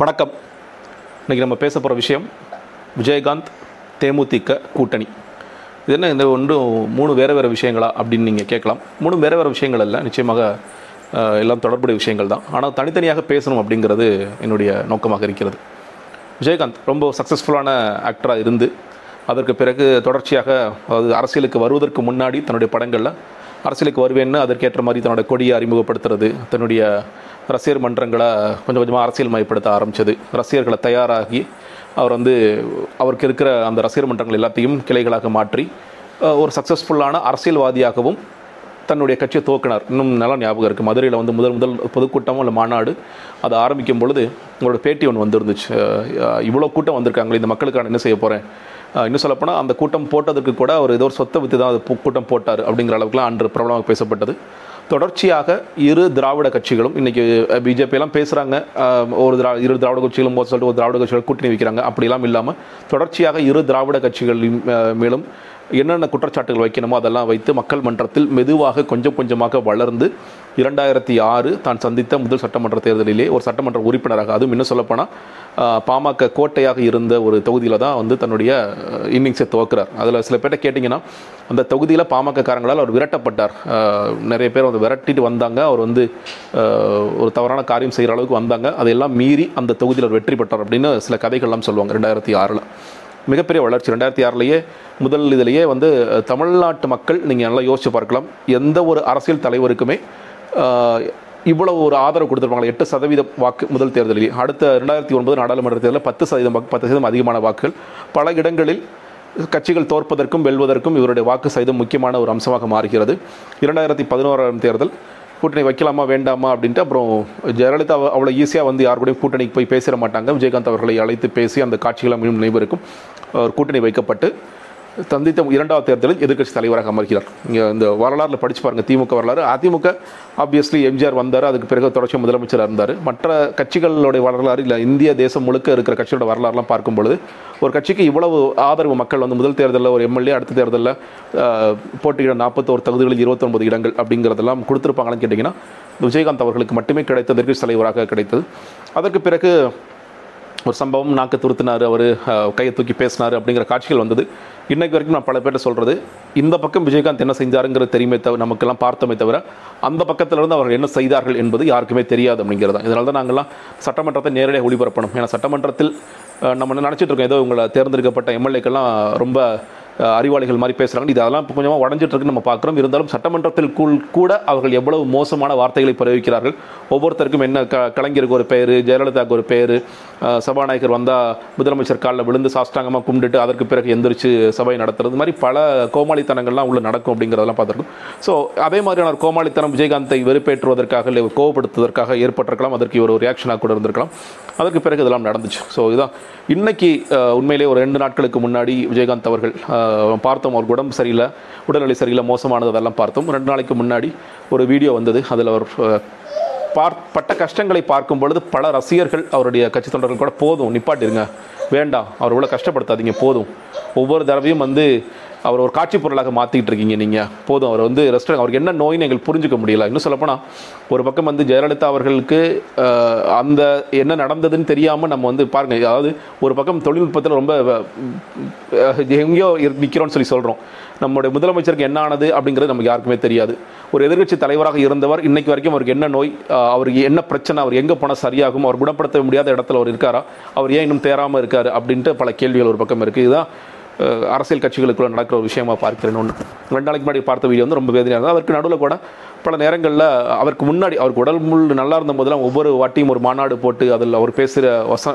வணக்கம். இன்றைக்கி நம்ம பேச போகிற விஷயம் விஜயகாந்த் தேமுதிக கூட்டணி. இது என்ன இந்த ஒன்று மூணு வேறு வேறு விஷயங்களா அப்படின்னு நீங்கள் கேட்கலாம். மூணு வேறு வேறு விஷயங்கள் இல்லை நிச்சயமாக எல்லாம் தொடர்புடைய விஷயங்கள் தான். ஆனால் தனித்தனியாக பேசணும் அப்படிங்கிறது என்னுடைய நோக்கமாக இருக்கிறது. விஜயகாந்த் ரொம்ப சக்ஸஸ்ஃபுல்லான ஆக்டராக இருந்து அதற்கு பிறகு தொடர்ச்சியாக அதாவது அரசியலுக்கு வருவதற்கு முன்னாடி தன்னுடைய படங்களில் அரசியலுக்கு வருவேன்னு அதற்கேற்ற மாதிரி தன்னோட கொடியை அறிமுகப்படுத்துறது தன்னுடைய ரசிகர் மன்றங்களை கொஞ்சம் கொஞ்சமாக அரசியல் மயப்படுத்த ஆரம்பிச்சது. ரசிகர்களை தயாராகி அவர் வந்து அவருக்கு இருக்கிற அந்த ரசிகர் மன்றங்கள் எல்லாத்தையும் கிளைகளாக மாற்றி ஒரு சக்ஸஸ்ஃபுல்லான அரசியல்வாதியாகவும் தன்னுடைய கட்சியை துவக்கினார். இன்னும் நல்லா ஞாபகம் இருக்குது மதுரையில் வந்து முதல் முதல் பொதுக்கூட்டம் இல்லை மாநாடு அதை ஆரம்பிக்கும் பொழுது உங்களோட பேட்டி ஒன்று வந்துருந்துச்சு. இவ்வளோ கூட்டம் வந்திருக்காங்களே இந்த மக்களுக்கான என்ன செய்ய போகிறேன் இன்னும் சொல்லப்போனால் அந்த கூட்டம் போட்டதுக்கு கூட அவர் ஏதோ ஒரு சொத்தை விற்று தான் அது கூட்டம் போட்டார் அப்படிங்கிற அளவுக்குலாம் அன்று பிரபலமாக பேசப்பட்டது. தொடர்ச்சியாக இரு திராவிட கட்சிகளும் இன்றைக்கி பிஜேபியெல்லாம் பேசுகிறாங்க ஒரு திரா இரு திராவிட கட்சிகளும் போது சொல்லிட்டு ஒரு திராவிட கட்சிகள் கூட்டணி வைக்கிறாங்க. அப்படிலாம் இல்லாமல் தொடர்ச்சியாக இரு திராவிட கட்சிகளின் மேலும் என்னென்ன குற்றச்சாட்டுகள் வைக்கணுமோ அதெல்லாம் வைத்து மக்கள் மன்றத்தில் மெதுவாக கொஞ்சம் கொஞ்சமாக வளர்ந்து இரண்டாயிரத்தி ஆறு தான் சந்தித்த முதல் சட்டமன்ற தேர்தலிலே ஒரு சட்டமன்ற உறுப்பினராக அதுவும் இன்னும் சொல்லப்போனால் பாமக கோட்டையாக இருந்த ஒரு தொகுதியில் தான் வந்து தன்னுடைய இன்னிங்ஸை துவக்கிறார். அதில் சில பேர்ட்ட கேட்டிங்கன்னா அந்த தொகுதியில் பாமக காரங்களால் அவர் விரட்டப்பட்டார். நிறைய பேர் வந்து விரட்டிட்டு வந்தாங்க. அவர் வந்து ஒரு தவறான காரியம் செய்கிற அளவுக்கு வந்தாங்க. அதையெல்லாம் மீறி அந்த தொகுதியில் அவர் வெற்றி பெற்றார் அப்படின்னு சில கதைகள்லாம் சொல்லுவாங்க ரெண்டாயிரத்தி ஆறில். மிகப்பெரிய வளர்ச்சி. ரெண்டாயிரத்தி ஆறுலேயே முதல் இதிலேயே வந்து தமிழ்நாட்டு மக்கள் நீங்கள் நல்லா யோசித்து பார்க்கலாம். எந்த ஒரு அரசியல் தலைவருக்குமே இவ்வளவு ஒரு ஆதரவு கொடுத்துருப்பாங்க எட்டு சதவீத வாக்கு முதல் தேர்தலில். அடுத்த ரெண்டாயிரத்தி ஒன்பது நாடாளுமன்ற தேர்தலில் பத்து சதவீதம் பத்து சதவீதம் அதிகமான வாக்குகள். பல இடங்களில் கட்சிகள் தோற்பதற்கும் வெல்வதற்கும் இவருடைய வாக்கு சதவீதம் முக்கியமான ஒரு அம்சமாக மாறுகிறது. இரண்டாயிரத்தி பதினோராம் தேர்தல் கூட்டணி வைக்கலாமா வேண்டாமா அப்படின்ட்டு அப்புறம் ஜெயலலிதா அவ்வளோ ஈஸியாக வந்து யார் கூடயும் கூட்டணிக்கு போய் பேசிட மாட்டாங்க. விஜயகாந்த் அவர்களை அழைத்து பேசி அந்த காட்சிகளை மீண்டும் நினைவிருக்கும் அவர் கூட்டணி வைக்கப்பட்டு சந்தித்த இரண்டாவது தேர்தலில் எதிர்க்கட்சி தலைவராக அமர்கிறார். இங்கே இந்த வரலாறுல படித்து பாருங்கள் திமுக வரலாறு. அதிமுக ஆப்வியஸ்லி எம்ஜிஆர் வந்தார் அதுக்கு பிறகு தொடர்ச்சி முதலமைச்சராக இருந்தார். மற்ற கட்சிகளுடைய வரலாறு இல்லை இந்திய தேசம் முழுக்க இருக்கிற கட்சியோட வரலாறுலாம் பார்க்கும் பொழுது ஒரு கட்சிக்கு இவ்வளவு ஆதரவு மக்கள் வந்து முதல் தேர்தலில் ஒரு எம்எல்ஏ அடுத்த தேர்தலில் போட்டியிட நாற்பத்தோரு தகுதிகளில் இருபத்தொன்பது இடங்கள் அப்படிங்கிறதெல்லாம் கொடுத்துருப்பாங்களான்னு கேட்டிங்கன்னா விஜயகாந்த் அவர்களுக்கு மட்டுமே கிடைத்த எதிர்க்கட்சி தலைவராக கிடைத்தது. அதற்கு பிறகு ஒரு சம்பவம் நாக்கு துருத்தினார் அவர் கையை தூக்கி பேசினார் அப்படிங்கிற காட்சிகள் வந்தது. இன்றைக்கு வரைக்கும் நான் பல பேர்ட்ட சொல்கிறது இந்த பக்கம் விஜயகாந்த் என்ன செஞ்சாருங்கிறது தெரியுமே தவிர நமக்கெல்லாம் பார்த்தோமே தவிர அந்த பக்கத்திலிருந்து அவர்கள் என்ன செய்தார்கள் என்பது யாருக்குமே தெரியாது அப்படிங்கிறது தான். இதனால தான் நாங்கள்லாம் சட்டமன்றத்தை நேரடியாக ஒளிபரப்பணும். ஏன்னா சட்டமன்றத்தில் நம்ம நினச்சிட்டு இருக்கோம் ஏதோ உங்களை தேர்ந்தெடுக்கப்பட்ட எம்எல்ஏக்கெல்லாம் ரொம்ப அறிவாளிகள் மாதிரி பேசுகிறாங்க இது அதெல்லாம் இப்போ கொஞ்சமாக உடஞ்சிட்ருக்குன்னு நம்ம பார்க்குறோம். இருந்தாலும் சட்டமன்றத்தில் கூட அவர்கள் எவ்வளவு மோசமான வார்த்தைகளை பிரயோகிக்கிறார்கள். ஒவ்வொருத்தருக்கும் என்ன க கலைஞருக்கு ஒரு பெயர் ஜெயலலிதாவுக்கு ஒரு பெயர் சபாநாயகர் வந்தால் முதலமைச்சர் காலில் விழுந்து சாஷ்டாங்கமாக கும்பிட்டுட்டு அதற்கு பிறகு எந்திரிச்சு சபை நடத்துறது. மாதிரி பல கோமாளித்தனங்கள்லாம் உள்ள நடக்கும் அப்படிங்கிறதெல்லாம் பார்த்துருக்கோம். ஸோ அதே மாதிரியான ஒரு கோமாளித்தனம் விஜயகாந்தை வெறுப்பேற்றுவதற்காக இல்லை கோவப்படுத்துவதற்காக ஏற்பட்டிருக்கலாம். அதற்கு ஒரு ரியாக்ஷனாக கூட இருந்திருக்கலாம். அதற்கு பிறகு இதெல்லாம் நடந்துச்சு. ஸோ இதுதான். இன்றைக்கி உண்மையிலே ஒரு ரெண்டு நாட்களுக்கு முன்னாடி விஜயகாந்த் அவர்கள் பார்த்தோம் அவர் உடம்பு சரியில்லை உடல்நிலை சரியில்லை மோசமானது அதெல்லாம் பார்த்தோம். ரெண்டு நாளைக்கு முன்னாடி ஒரு வீடியோ வந்தது. அதில் அவர் பார் பட்ட கஷ்டங்களை பார்க்கும் பொழுது பல ரசிகர்கள் அவருடைய கட்சி தொண்டர்கள் கூட போதும் நிப்பாட்டிருங்க. வேண்டாம் அவர் இவ்வளோ கஷ்டப்படுத்தாதீங்க போதும். ஒவ்வொரு தடவையும் வந்து அவர் ஒரு காட்சி பொருளாக மாற்றிக்கிட்டு இருக்கீங்க நீங்கள் போதும் அவர் வந்து ரெஸ்டாரண்ட் அவருக்கு என்ன நோயின்னு எங்களுக்கு புரிஞ்சுக்க முடியல. இன்னும் சொல்லப்போனால் ஒரு பக்கம் வந்து ஜெயலலிதா அவர்களுக்கு அந்த என்ன நடந்ததுன்னு தெரியாமல் நம்ம வந்து பாருங்கள் அதாவது ஒரு பக்கம் தொழில்நுட்பத்தில் ரொம்ப எங்கேயோ நிற்கிறோன்னு சொல்லி சொல்கிறோம் நம்முடைய முதலமைச்சருக்கு என்ன ஆனது அப்படிங்கிறது நமக்கு யாருக்குமே தெரியாது. ஒரு எதிர்க்கட்சி தலைவராக இருந்தவர் இன்னைக்கு வரைக்கும் அவருக்கு என்ன நோய் அவருக்கு என்ன பிரச்சனை அவர் எங்கே போனால் சரியாகும் அவர் குணப்படுத்த முடியாத இடத்துல அவர் இருக்காரா அவர் ஏன் இன்னும் தேராமல் இருக்கார் அப்படின்ட்டு பல கேள்விகள் ஒரு பக்கம் இருக்குது இதுதான் அரசியல் கட்சிகளுக்குள்ள நடக்கிற ஒரு விஷயமா பார்க்கிறேன் ஒன்று ரெண்டு நாளைக்கு முன்னாடி பார்த்த வீடியோ வந்து ரொம்ப வேதனையாக இருந்தது. அவருக்கு நடுவில் கூட பல நேரங்களில் அவருக்கு முன்னாடி அவருக்கு உடல் முள் நல்லா இருந்த போதெல்லாம் ஒவ்வொரு வாட்டியும் ஒரு மாநாடு போட்டு அதில் அவர் பேசுகிற வச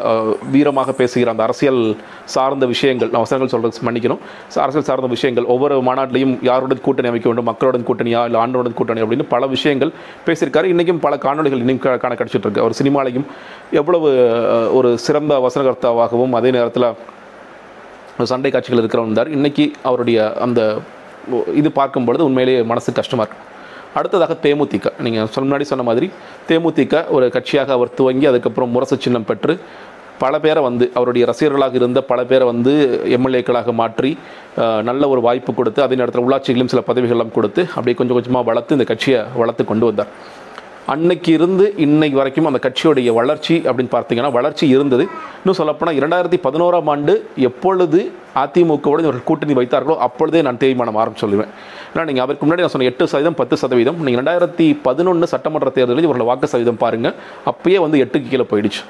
வீரமாக பேசுகிற அந்த அரசியல் சார்ந்த விஷயங்கள் நான் வசனங்கள் சொல்கிறது மன்னிக்கணும். அரசியல் சார்ந்த விஷயங்கள் ஒவ்வொரு மாநாட்டிலையும் யாருடன் கூட்டணி அமைக்க வேண்டும் மக்களுடன் கூட்டணியா இல்லை ஆண்டோடன் கூட்டணி அப்படின்னு பல விஷயங்கள் பேசியிருக்காரு. இன்றைக்கும் பல காணொலிகள் இன்னும் காண கிடச்சிட்டு இருக்கு. அவர் சினிமாலையும் எவ்வளவு ஒரு சிறந்த வசனகர்த்தாவாகவும் அதே நேரத்தில் சண்டை காட்சிகள் இருக்கிறவன் இருந்தார் இன்றைக்கி அவருடைய அந்த இது பார்க்கும் பொழுது உண்மையிலேயே மனசு கஷ்டமாக இருக்கும். அடுத்ததாக தேமுதிக. நீங்கள் சொன்ன முன்னாடி சொன்ன மாதிரி தேமுதிக ஒரு கட்சியாக அவர் துவங்கி அதுக்கப்புறம் முரசு சின்னம் பெற்று பல பேரை வந்து அவருடைய ரசிகர்களாக இருந்த பல பேரை வந்து எம்எல்ஏக்களாக மாற்றி நல்ல ஒரு வாய்ப்பு கொடுத்து அதே நேரத்தில் உள்ளாட்சிகளிலும் சில பதவிகள்லாம் கொடுத்து அப்படியே கொஞ்சம் கொஞ்சமாக வளர்த்து இந்த கட்சியை வளர்த்து கொண்டு வந்தார். அன்னைக்கு இருந்து இன்னைக்கு வரைக்கும் அந்த கட்சியுடைய வளர்ச்சி அப்படின்னு பார்த்தீங்கன்னா வளர்ச்சி இருந்தது. இன்னும் சொல்லப்போனால் இரண்டாயிரத்தி பதினோராம் ஆண்டு எப்பொழுது அதிமுகவோட ஒரு கூட்டணி வைத்தார்களோ அப்பொழுதே நான் தேய்மானம் ஆரம்பிச்சு சொல்லுவேன் ஏன்னா நீங்கள் அவருக்கு முன்னாடி நான் சொன்ன எட்டு சதவீதம் பத்து சதவீதம் நீங்கள் ரெண்டாயிரத்தி பதினொன்று சட்டமன்ற தேர்தலில் இவர்கள் வாக்கு சதவீதம் பாருங்கள் அப்பயே வந்து எட்டுக்கு கீழே போயிடுச்சு.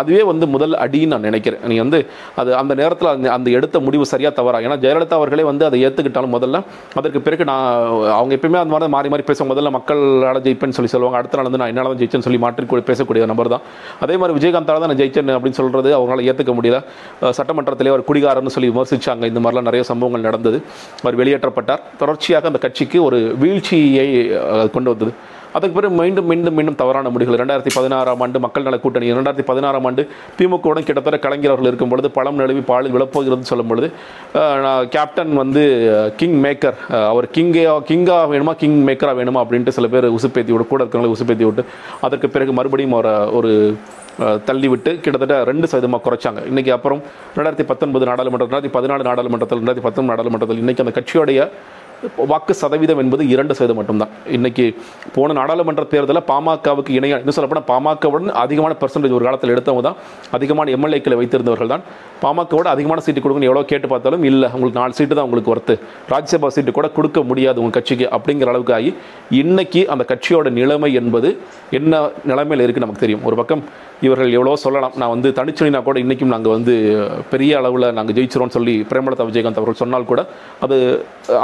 அதுவே வந்து முதல் அடின்னு நான் நினைக்கிறேன். நீ வந்து அது அந்த நேரத்தில் அந்த அந்த எடுத்த முடிவு சரியாக தவறா? ஏன்னா ஜெயலலிதா அவர்களே வந்து அதை ஏற்றுக்கிட்டாலும் முதல்ல. அதற்கு பிறகு நான் அவங்க எப்பயுமே அந்த மாதிரி மாறி மாறி பேசுவாங்க. முதல்ல மக்களால் ஜெயிப்பேன்னு சொல்லி சொல்லுவாங்க. அடுத்த நாள் வந்து நான் என்னால் தான் ஜெயிச்சேன்னு சொல்லி மாற்றி கூட பேசக்கூடிய நபர் தான். அதே மாதிரி விஜயகாந்தால் தான் நான் ஜெயிச்சேன் அப்படின்னு சொல்கிறது அவங்களால ஏற்றுக்க முடியல. சட்டமன்றத்திலே அவர் குடிகாரன்னு சொல்லி விமர்சித்தாங்க இந்த மாதிரிலாம் நிறைய சம்பவங்கள் நடந்தது. அவர் வெளியேற்றப்பட்டார். தொடர்ச்சியாக அந்த கட்சிக்கு ஒரு வீழ்ச்சியை கொண்டு வந்தது. அதுக்கு பிறகு மீண்டும் மீண்டும் மீண்டும் தவறான முடிவுகள். ரெண்டாயிரத்தி பதினாறாம் ஆண்டு மக்கள் நல கூட்டணி ரெண்டாயிரத்தி பதினாறாம் ஆண்டு திமுகவுடன் கிட்டத்தட்ட கலைஞர் அவர்கள் இருக்கும் பொழுது பழம் நழுவி பாலில் விழப்போகிறது சொல்லும் பொழுது நான் கேப்டன் வந்து கிங் மேக்கர் அவர் கிங்கே கிங்கா வேணுமா கிங் மேக்கரா வேணுமா அப்படின்ட்டு சில பேர் உசுப்பேத்தி விட்டு கூட இருக்கிறவங்களை உசுப்பேத்தி விட்டு அதற்கு பிறகு மறுபடியும் அவரை ஒரு தள்ளிவிட்டு தள்ளி விட்டு கிட்டத்தட்ட ரெண்டு சதவீதமாக குறைச்சாங்க. இன்றைக்கி அப்புறம் ரெண்டாயிரத்தி பத்தொன்பது நாடாளுமன்றம் ரெண்டாயிரத்தி பதினாலு நாடாளுமன்றத்தில் ரெண்டாயிரத்தி பத்தொன்பது நாடாளுமன்றத்தில் இன்றைக்கி அந்த கட்சியோடைய வாக்கு சதவீதம் என்பது இரண்டு சதவீதம் மட்டும்தான். இன்னைக்கு போன நாடாளுமன்ற தேர்தலில் பாமகவுக்கு இணையாக இன்னும் சொல்லப்போனால் பாமகவுடன் அதிகமான பெர்சன்டேஜ் ஒரு காலத்தில் எடுத்தவங்க தான். அதிகமான எம்எல்ஏக்களை வைத்திருந்தவர்கள் தான். பாமகவோட அதிகமான சீட்டு கொடுக்கணும் எவ்வளோ கேட்டு பார்த்தாலும் இல்லை உங்களுக்கு நாலு சீட்டு தான் உங்களுக்கு ஒர்த்து ராஜ்யசபா சீட்டு கூட கொடுக்க முடியாது உங்கள் கட்சிக்கு அப்படிங்கிற அளவுக்கு ஆகி இன்னைக்கு அந்த கட்சியோட நிலைமை என்பது என்ன நிலைமையில் இருக்குது நமக்கு தெரியும். ஒரு பக்கம் இவர்கள் எவ்வளோ சொல்லலாம். நான் வந்து தனிச்சுனா கூட இன்றைக்கும் நாங்கள் வந்து பெரிய அளவில் நாங்கள் ஜெயிச்சிரோம்னு சொல்லி பிரேமலதா விஜயகாந்த் அவர்கள் சொன்னால் கூட அது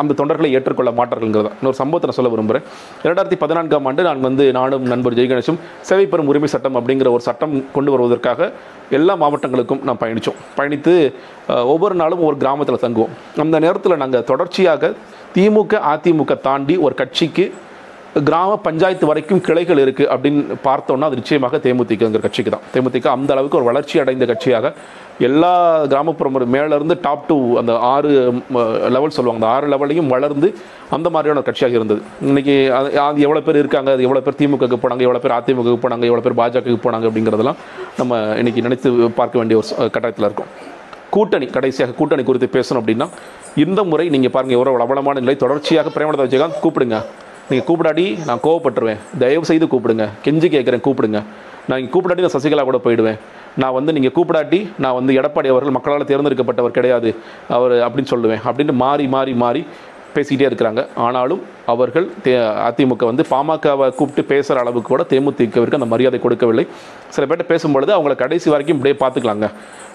அந்த தொண்டர்களை ஏற்றுக்கொள்ள மாட்டார்கள்ங்கிறதா. இன்னொரு சம்பவத்தை நான் சொல்ல விரும்புகிறேன் இரண்டாயிரத்தி பதினான்காம் ஆண்டு நான் வந்து நானும் நண்பர் ஜெய்கணேஷும் சேவை பெறும் உரிமை சட்டம் அப்படிங்கிற ஒரு சட்டம் கொண்டு வருவதற்காக எல்லா மாவட்டங்களுக்கும் நான் பயணித்தோம் பயணித்து ஒவ்வொரு நாளும் ஒரு கிராமத்தில் தங்குவோம். அந்த நேரத்தில் நாங்கள் தொடர்ச்சியாக திமுக அதிமுக தாண்டி ஒரு கட்சிக்கு கிராம பஞ்சாயத்து வரைக்கும் கிளைகள் இருக்குது அப்படின்னு பார்த்தோம்னா அது நிச்சயமாக தேமுதிகங்கிற கட்சிக்கு தான். தேமுதிக அந்த அளவுக்கு ஒரு வளர்ச்சி அடைந்த கட்சியாக எல்லா கிராமப்புறமும் மேலேருந்து டாப் டூ அந்த ஆறு லெவல் சொல்லுவாங்க. அந்த ஆறு லெவலையும் வளர்ந்து அந்த மாதிரியான ஒரு கட்சியாக இருந்தது. இன்றைக்கி அது எவ்வளோ பேர் இருக்காங்க? அது எவ்வளோ பேர் திமுகவுக்கு போனாங்க? எவ்வளோ பேர் அதிமுகவுக்கு போனாங்க? எவ்வளோ பேர் பாஜகவுக்கு போனாங்க? அப்படிங்கிறதெல்லாம் நம்ம இன்றைக்கி நினைத்து பார்க்க வேண்டிய ஒரு கட்டாயத்தில் இருக்கும். கூட்டணி கடைசியாக கூட்டணி குறித்து பேசணும் அப்படின்னா இந்த முறை நீங்கள் பாருங்கள் எவ்வளோ அவலமான நிலை. தொடர்ச்சியாக பிரேமலதா விஜயகாந்த் கூப்பிடுங்க. நீங்கள் கூப்பிடாடி நான் கோவப்பட்டுருவேன். தயவு செய்து கூப்பிடுங்க. கெஞ்சி கேட்குறேன் கூப்பிடுங்க. நான் இங்கே கூப்பிடாட்டி நான் சசிகலா கூட போயிடுவேன். நான் வந்து நீங்கள் கூப்பிடாட்டி நான் வந்து எடப்பாடி அவர்கள் மக்களால் தேர்ந்தெடுக்கப்பட்டவர் கிடையாது. அவர் அப்படின்னு சொல்லுவேன். அப்படின்னு மாறி மாறி மாறி பேசிக்கிட்டே இருக்கிறாங்க. ஆனாலும் அவர்கள் தே அதிமுக வந்து பாமகவை கூப்பிட்டு பேசுகிற அளவுக்கு கூட தேமுதிகவிற்கு அந்த மரியாதை கொடுக்கவில்லை. சில பேர்ட்ட பேசும்பொழுது அவங்கள கடைசி வரைக்கும் இப்படியே பார்த்துக்கலாங்க.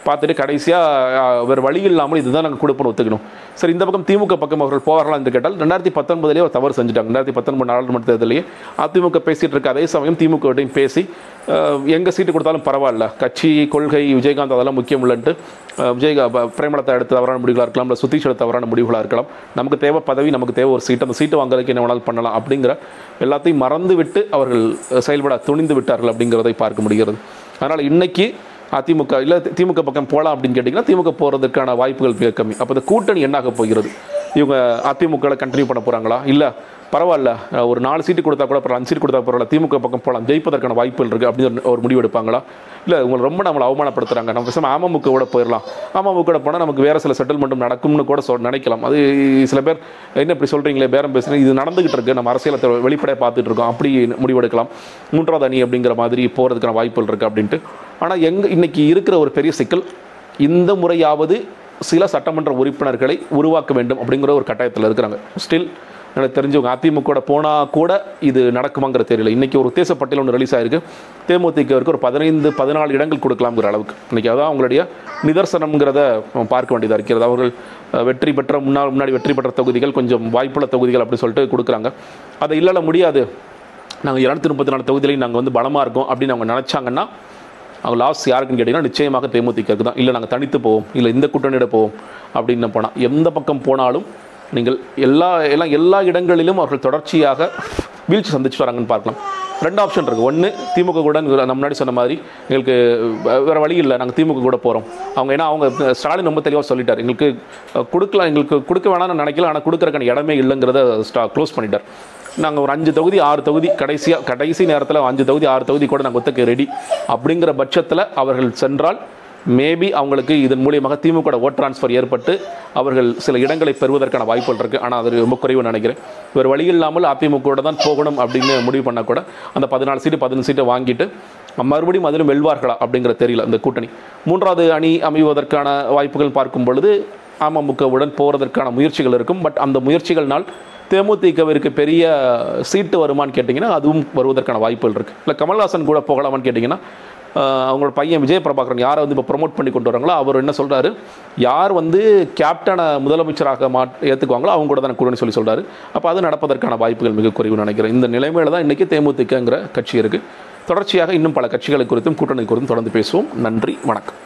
பார்த்துட்டு கடைசியாக வேறு வழி இல்லாமல் இதுதான் நாங்கள் கொடுப்போம் ஒத்துக்கணும். சரி இந்த பக்கம் திமுக பக்கம் அவர்கள் போகிறாங்களா என்று கேட்டால் ரெண்டாயிரத்தி பத்தொன்பதுலேயே ஒரு தவறு செஞ்சுட்டாங்க. ரெண்டாயிரத்தி பத்தொன்பது நாடாளுமன்ற தேர்தலையே அதிமுக பேசிகிட்டு இருக்க அதே சமயம் திமுகவிட்டையும் பேசி எங்கே சீட்டு கொடுத்தாலும் பரவாயில்ல. கட்சி கொள்கை விஜயகாந்த் அதெல்லாம் முக்கியம் இல்லைன்ட்டு விஜய் பிரேமலத்தை எடுத்து தவறான முடிவுகளாக இருக்கலாம் இல்லை சுதீஷ் தவறான முடிவுகளாக இருக்கலாம். நமக்கு தேவை பதவி நமக்கு தேவை ஒரு சீட்டு. அந்த சீட்டு வாங்குறதுக்கு என்ன வேணாலும் பண்ணலாம் அப்படிங்கிற எல்லாத்தையும் மறந்து விட்டு அவர்கள் செயல்பட துணிந்து விட்டார்கள் அப்படிங்கிறதை பார்க்க முடிகிறது. அதனால் இன்னைக்கு அதிமுக இல்லை திமுக பக்கம் போகலாம் அப்படின்னு கேட்டிங்கன்னா திமுக போகிறதுக்கான வாய்ப்புகள் மிக கம்மி. அப்போ இந்த கூட்டணி என்னாக போகிறது? இவங்க அதிமுகவில் கண்டினியூ பண்ண போகிறாங்களா இல்லை பரவாயில்ல. ஒரு நாலு சீட்டு கொடுத்தா கூட பரவாயில்ல அஞ்சு சீட்டு கொடுத்தா பரவாயில்ல திமுக பக்கம் போகலாம் ஜெயிப்பதற்கான வாய்ப்புகள் இருக்குது அப்படின்னு ஒரு- முடிவு எடுப்பாங்களா? இல்லை உங்களை ரொம்ப நம்மளை அவமானப்படுத்துறாங்க. நம்ம பேசாமல் அமமுக கூட போயிடலாம். அமமுக கூட போனால் நமக்கு வேறு சில செட்டில்மெண்ட்டும் நடக்கும்னு கூட சொல் நினைக்கலாம். அது சில பேர் என்ன இப்படி சொல்கிறீங்களே பேரம் பேசுகிறேன் இது நடந்துகிட்டு இருக்குது நம்ம அரசியலை வெளிப்படையாக பார்த்துட்டு இருக்கோம். அப்படி முடிவெடுக்கலாம் மூன்றாவது அணி அப்படிங்கிற மாதிரி போகிறதுக்கான வாய்ப்புகள் இருக்குது அப்படின்ட்டு. ஆனால் எங்கே இன்றைக்கி இருக்கிற ஒரு பெரிய சிக்கல் இந்த முறையாவது சில சட்டமன்ற உறுப்பினர்களை உருவாக்க வேண்டும் அப்படிங்கிற ஒரு கட்டாயத்தில் இருக்கிறாங்க. ஸ்டில் எனக்கு தெரிஞ்சவங்க அதிமுக போனால் கூட இது நடக்குமாங்கிற தெரியல. இன்றைக்கி ஒரு உத்தேச பட்டியல் ஒன்று ரிலீஸ் ஆயிருக்கு தேமுதிகவிற்கு ஒரு பதினைந்து பதினாலு இடங்கள் கொடுக்கலாம்ங்கிற அளவுக்கு. இன்றைக்கி அதான் அவங்களுடைய நிதர்சனம்ங்கிறத பார்க்க வேண்டியதாக இருக்கிறது. அவர்கள் வெற்றி பெற்ற முன்னாள் முன்னாடி வெற்றி பெற்ற தொகுதிகள் கொஞ்சம் வாய்ப்புள்ள தொகுதிகள் அப்படி சொல்லிட்டு கொடுக்குறாங்க. அதை இல்லைல்ல முடியாது. நாங்கள் இரநூத்தி முப்பத்தி நாலு தொகுதியிலையும் நாங்கள் வந்து பலமாக இருக்கோம் அப்படின்னு அவங்க நினச்சாங்கன்னா அவங்க லாஸ் யாருக்குன்னு கேட்டிங்கன்னா நிச்சயமாக தேமுதிகக்கு தான். இல்லை நாங்கள் தனித்து போவோம். இல்லை இந்த கூட்டணியிட போவோம். அப்படின்னு போனால் எந்த பக்கம் போனாலும் நீங்கள் எல்லா எல்லாம் எல்லா இடங்களிலும் அவர்கள் தொடர்ச்சியாக வீழ்ச்சி சந்திச்சு வராங்கன்னு பார்க்கலாம். ரெண்டு ஆப்ஷன் இருக்குது ஒன்று திமுக கூட நம்ம முன்னாடி சொன்ன மாதிரி எங்களுக்கு வேறு வழி இல்லை. நாங்கள் திமுக கூட போகிறோம் அவங்க ஏன்னா அவங்க ஸ்டாலின் ரொம்ப தெளிவாக சொல்லிட்டார். எங்களுக்கு கொடுக்கலாம் எங்களுக்கு கொடுக்க வேணாம்னு நினைக்கல. ஆனால் கொடுக்குறக்கான இடமே இல்லைங்கிறத ஸ்டா க்ளோஸ் பண்ணிட்டார். நாங்கள் ஒரு அஞ்சு தொகுதி ஆறு தொகுதி கடைசியாக கடைசி நேரத்தில் அஞ்சு தொகுதி ஆறு தொகுதி கூட நாங்கள் ஒத்துக்க ரெடி அப்படிங்கிற பட்சத்தில் அவர்கள் சென்றால் மேபி அவங்களுக்கு இதன் மூலியமாக திமுக ஓட் ட்ரான்ஸ்ஃபர் ஏற்பட்டு அவர்கள் சில இடங்களை பெறுவதற்கான வாய்ப்புகள் இருக்குது ஆனால் அது ரொம்ப குறைவு நினைக்கிறேன். வேறு வழி இல்லாமல் அதிமுக தான் போகணும் அப்படின்னு முடிவு பண்ணால் கூட அந்த பதினாலு சீட்டு பதினஞ்சு சீட்டை வாங்கிட்டு மறுபடியும் அதிலும் வெல்வார்களா அப்படிங்கிற தெரியல அந்த கூட்டணி. மூன்றாவது அணி அமைவதற்கான வாய்ப்புகள் பார்க்கும் பொழுது அமமுகவுடன் போகிறதற்கான முயற்சிகள் இருக்கும். பட் அந்த முயற்சிகள்னால் தேமுதிகவிற்கு பெரிய சீட்டு வருமான்னு கேட்டிங்கன்னா அதுவும் வருவதற்கான வாய்ப்புகள் இருக்குது இல்லை கமல்ஹாசன் கூட போகலாமான்னு கேட்டிங்கன்னா அவங்களோட பையன் விஜய் பிரபாகரன் யாரை வந்து இப்போ ப்ரொமோட் பண்ணி கொண்டு வராங்களோ அவர் என்ன சொல்கிறாரு யார் வந்து கேப்டனை முதலமைச்சராக மா ஏற்றுக்குவாங்களோ அவங்க கூட தான் கூடன்னு சொல்லி சொல்கிறாரு அப்போ அது நடப்பதற்கான வாய்ப்புகள் மிக குறைவு நினைக்கிறேன். இந்த நிலைமையில தான் இன்றைக்கி தேமுதிகங்கிற கட்சி இருக்குது தொடர்ச்சியாக இன்னும் பல கட்சிகளை குறித்தும் கூட்டணி குறித்தும் தொடர்ந்து பேசுவோம். நன்றி வணக்கம்.